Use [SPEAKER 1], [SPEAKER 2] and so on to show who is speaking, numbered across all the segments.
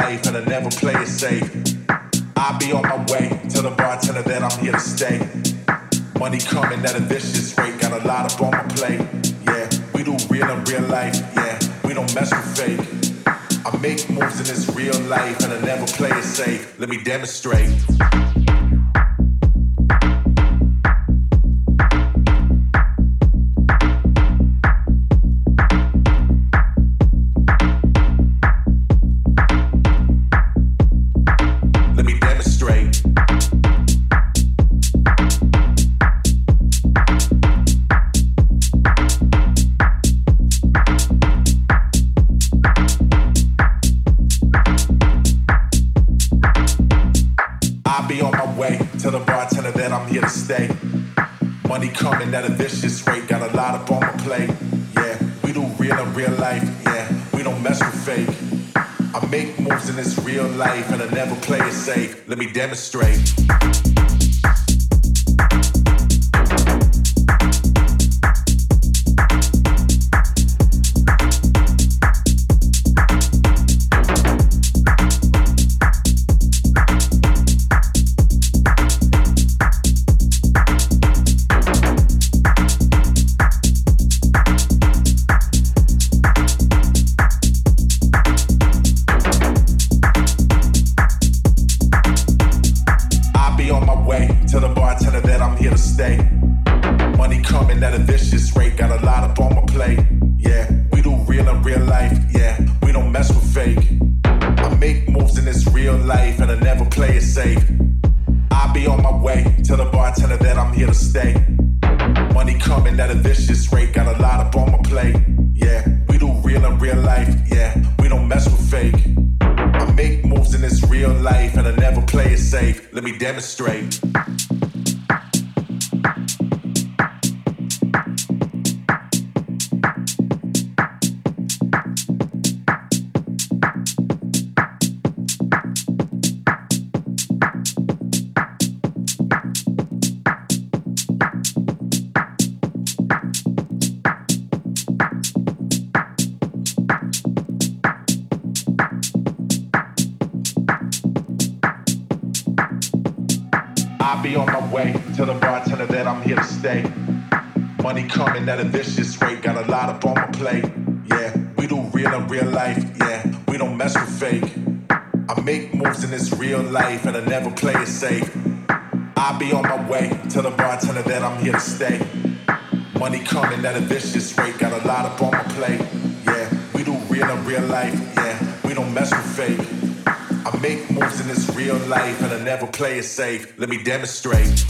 [SPEAKER 1] life and I never play it safe. I be on my way to the bartender that I'm here to stay. Money coming at a vicious rate, got a lot up on my plate. Yeah, we do real in real life. Yeah, we don't mess with fake. I make moves in this real life and I never play it safe. Let me demonstrate. fake. I make moves in this real life and I never play it safe. Let me demonstrate. Here to stay. Money coming at a vicious rate. Got a lot up on my plate. Yeah, we do real in real life. Yeah, we don't mess with fake. I make moves in this real life and I never play it safe. Let me demonstrate.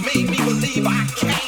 [SPEAKER 2] Found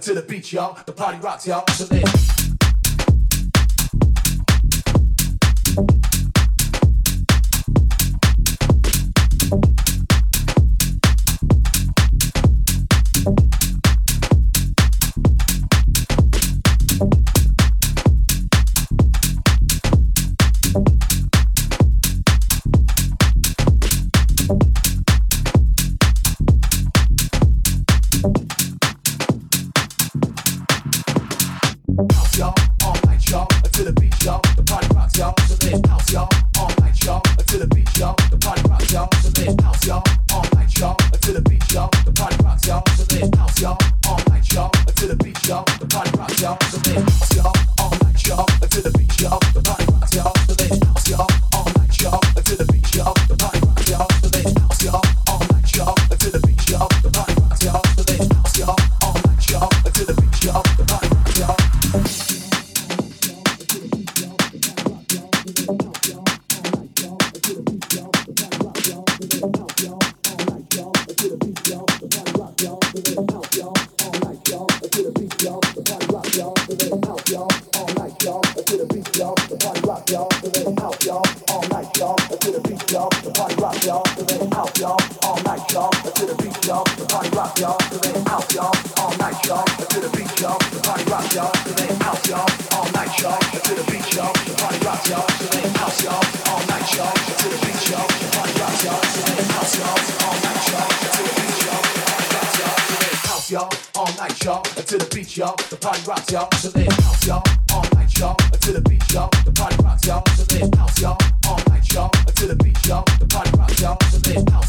[SPEAKER 3] to the beach, y'all. The party rocks, y'all. So.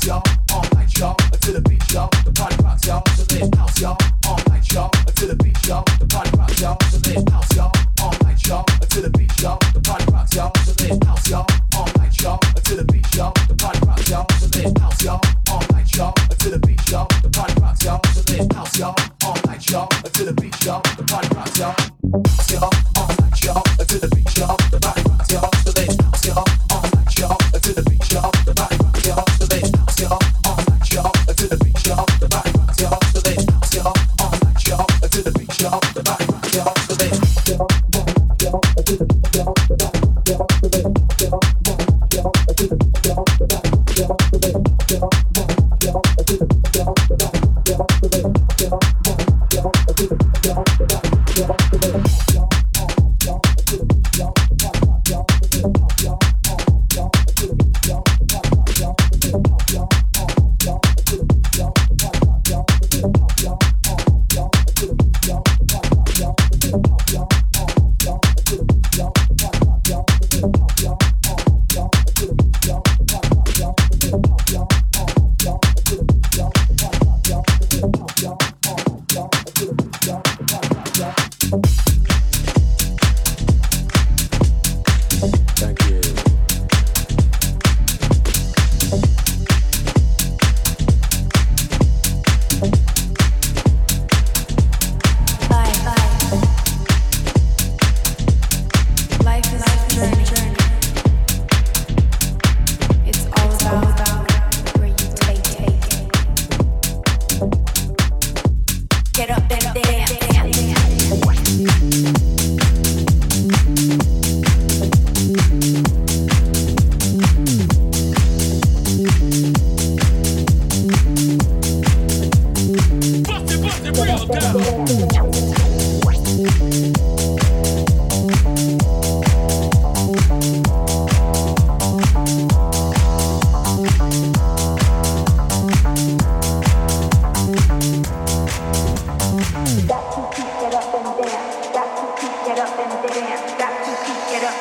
[SPEAKER 3] y'all.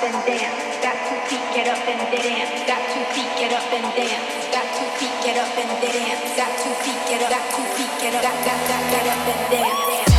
[SPEAKER 4] up and dance. Got two feet, get up and dance. Got two feet, get up and dance. Got two feet, get up and dance. Got two feet, get up. Got two feet, get up. Got, got, got, get up and dance.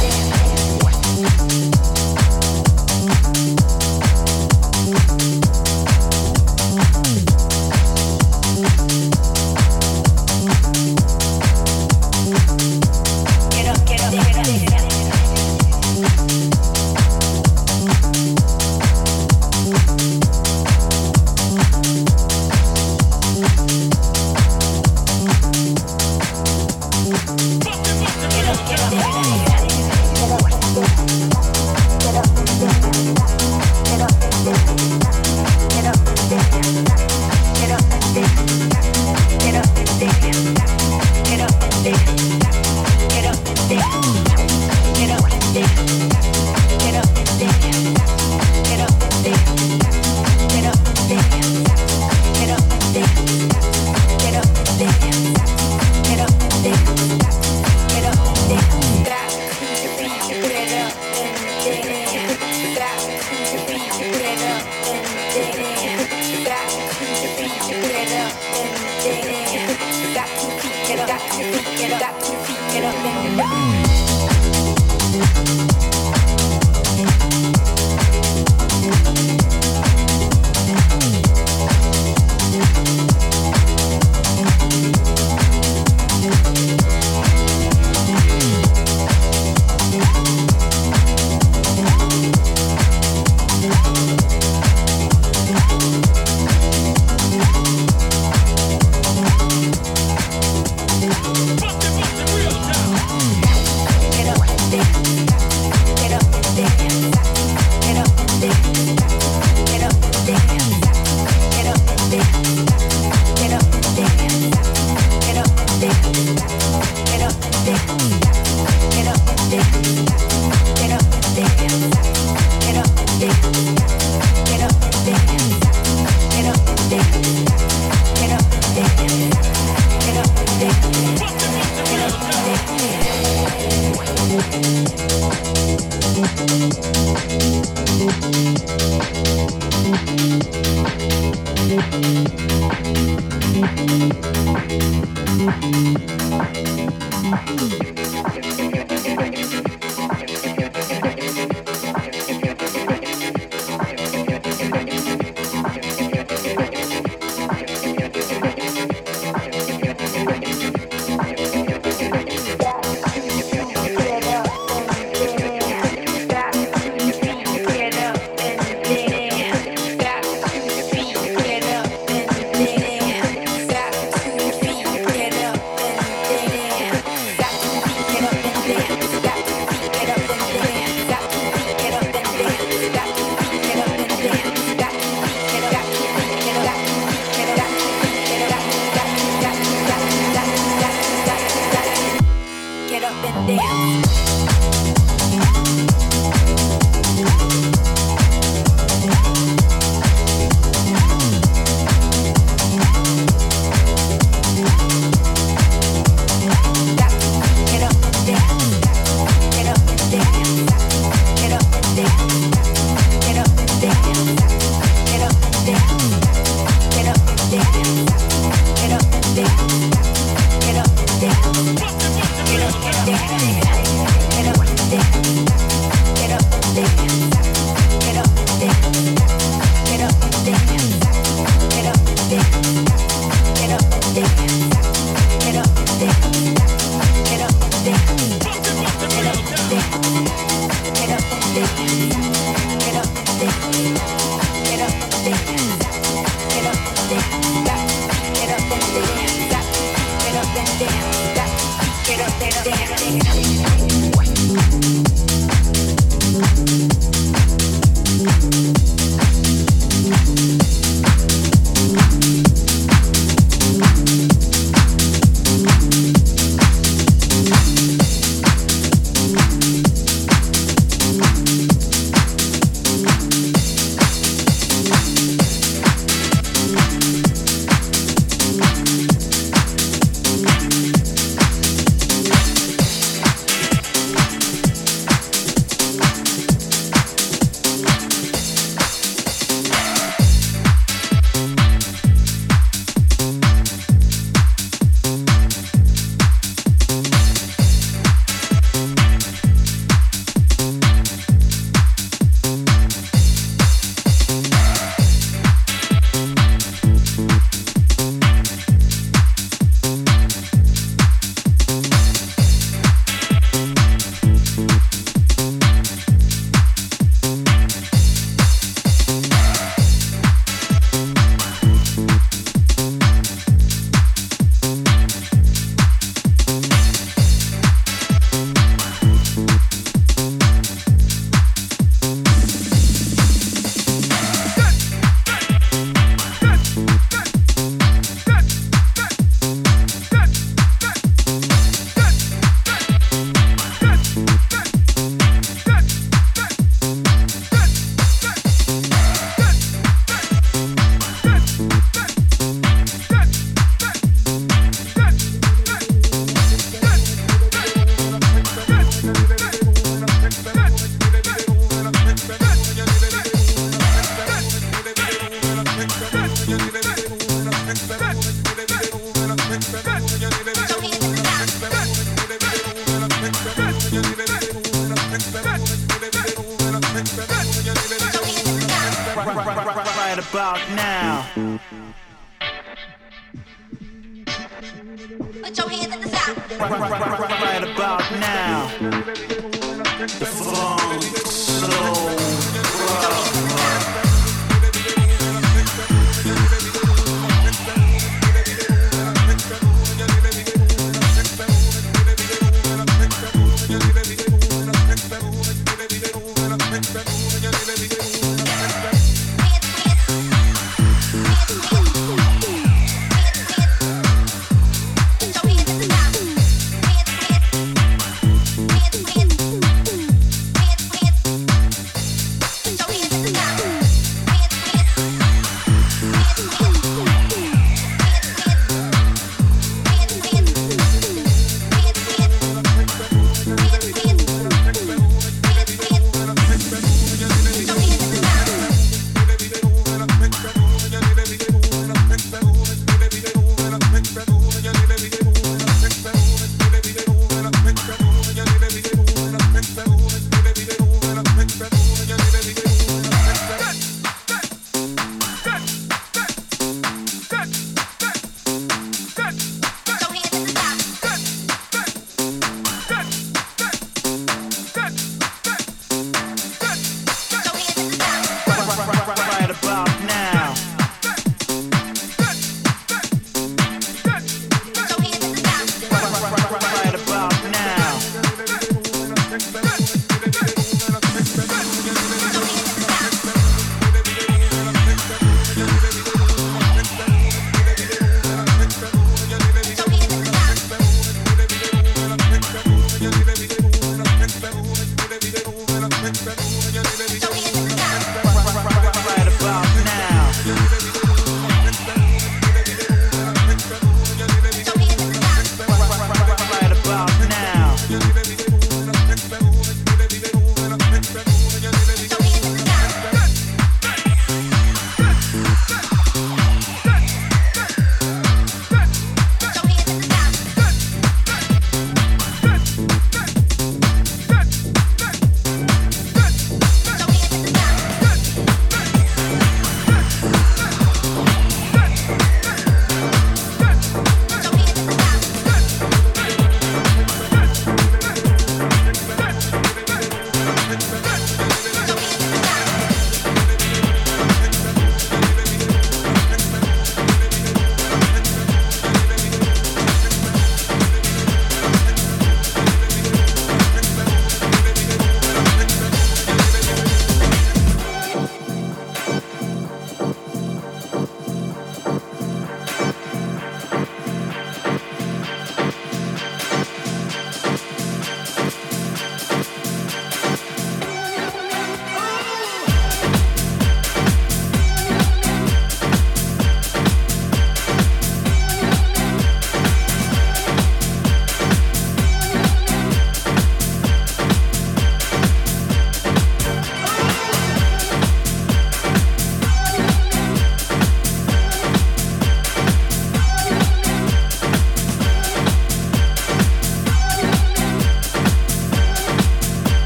[SPEAKER 4] Thank you.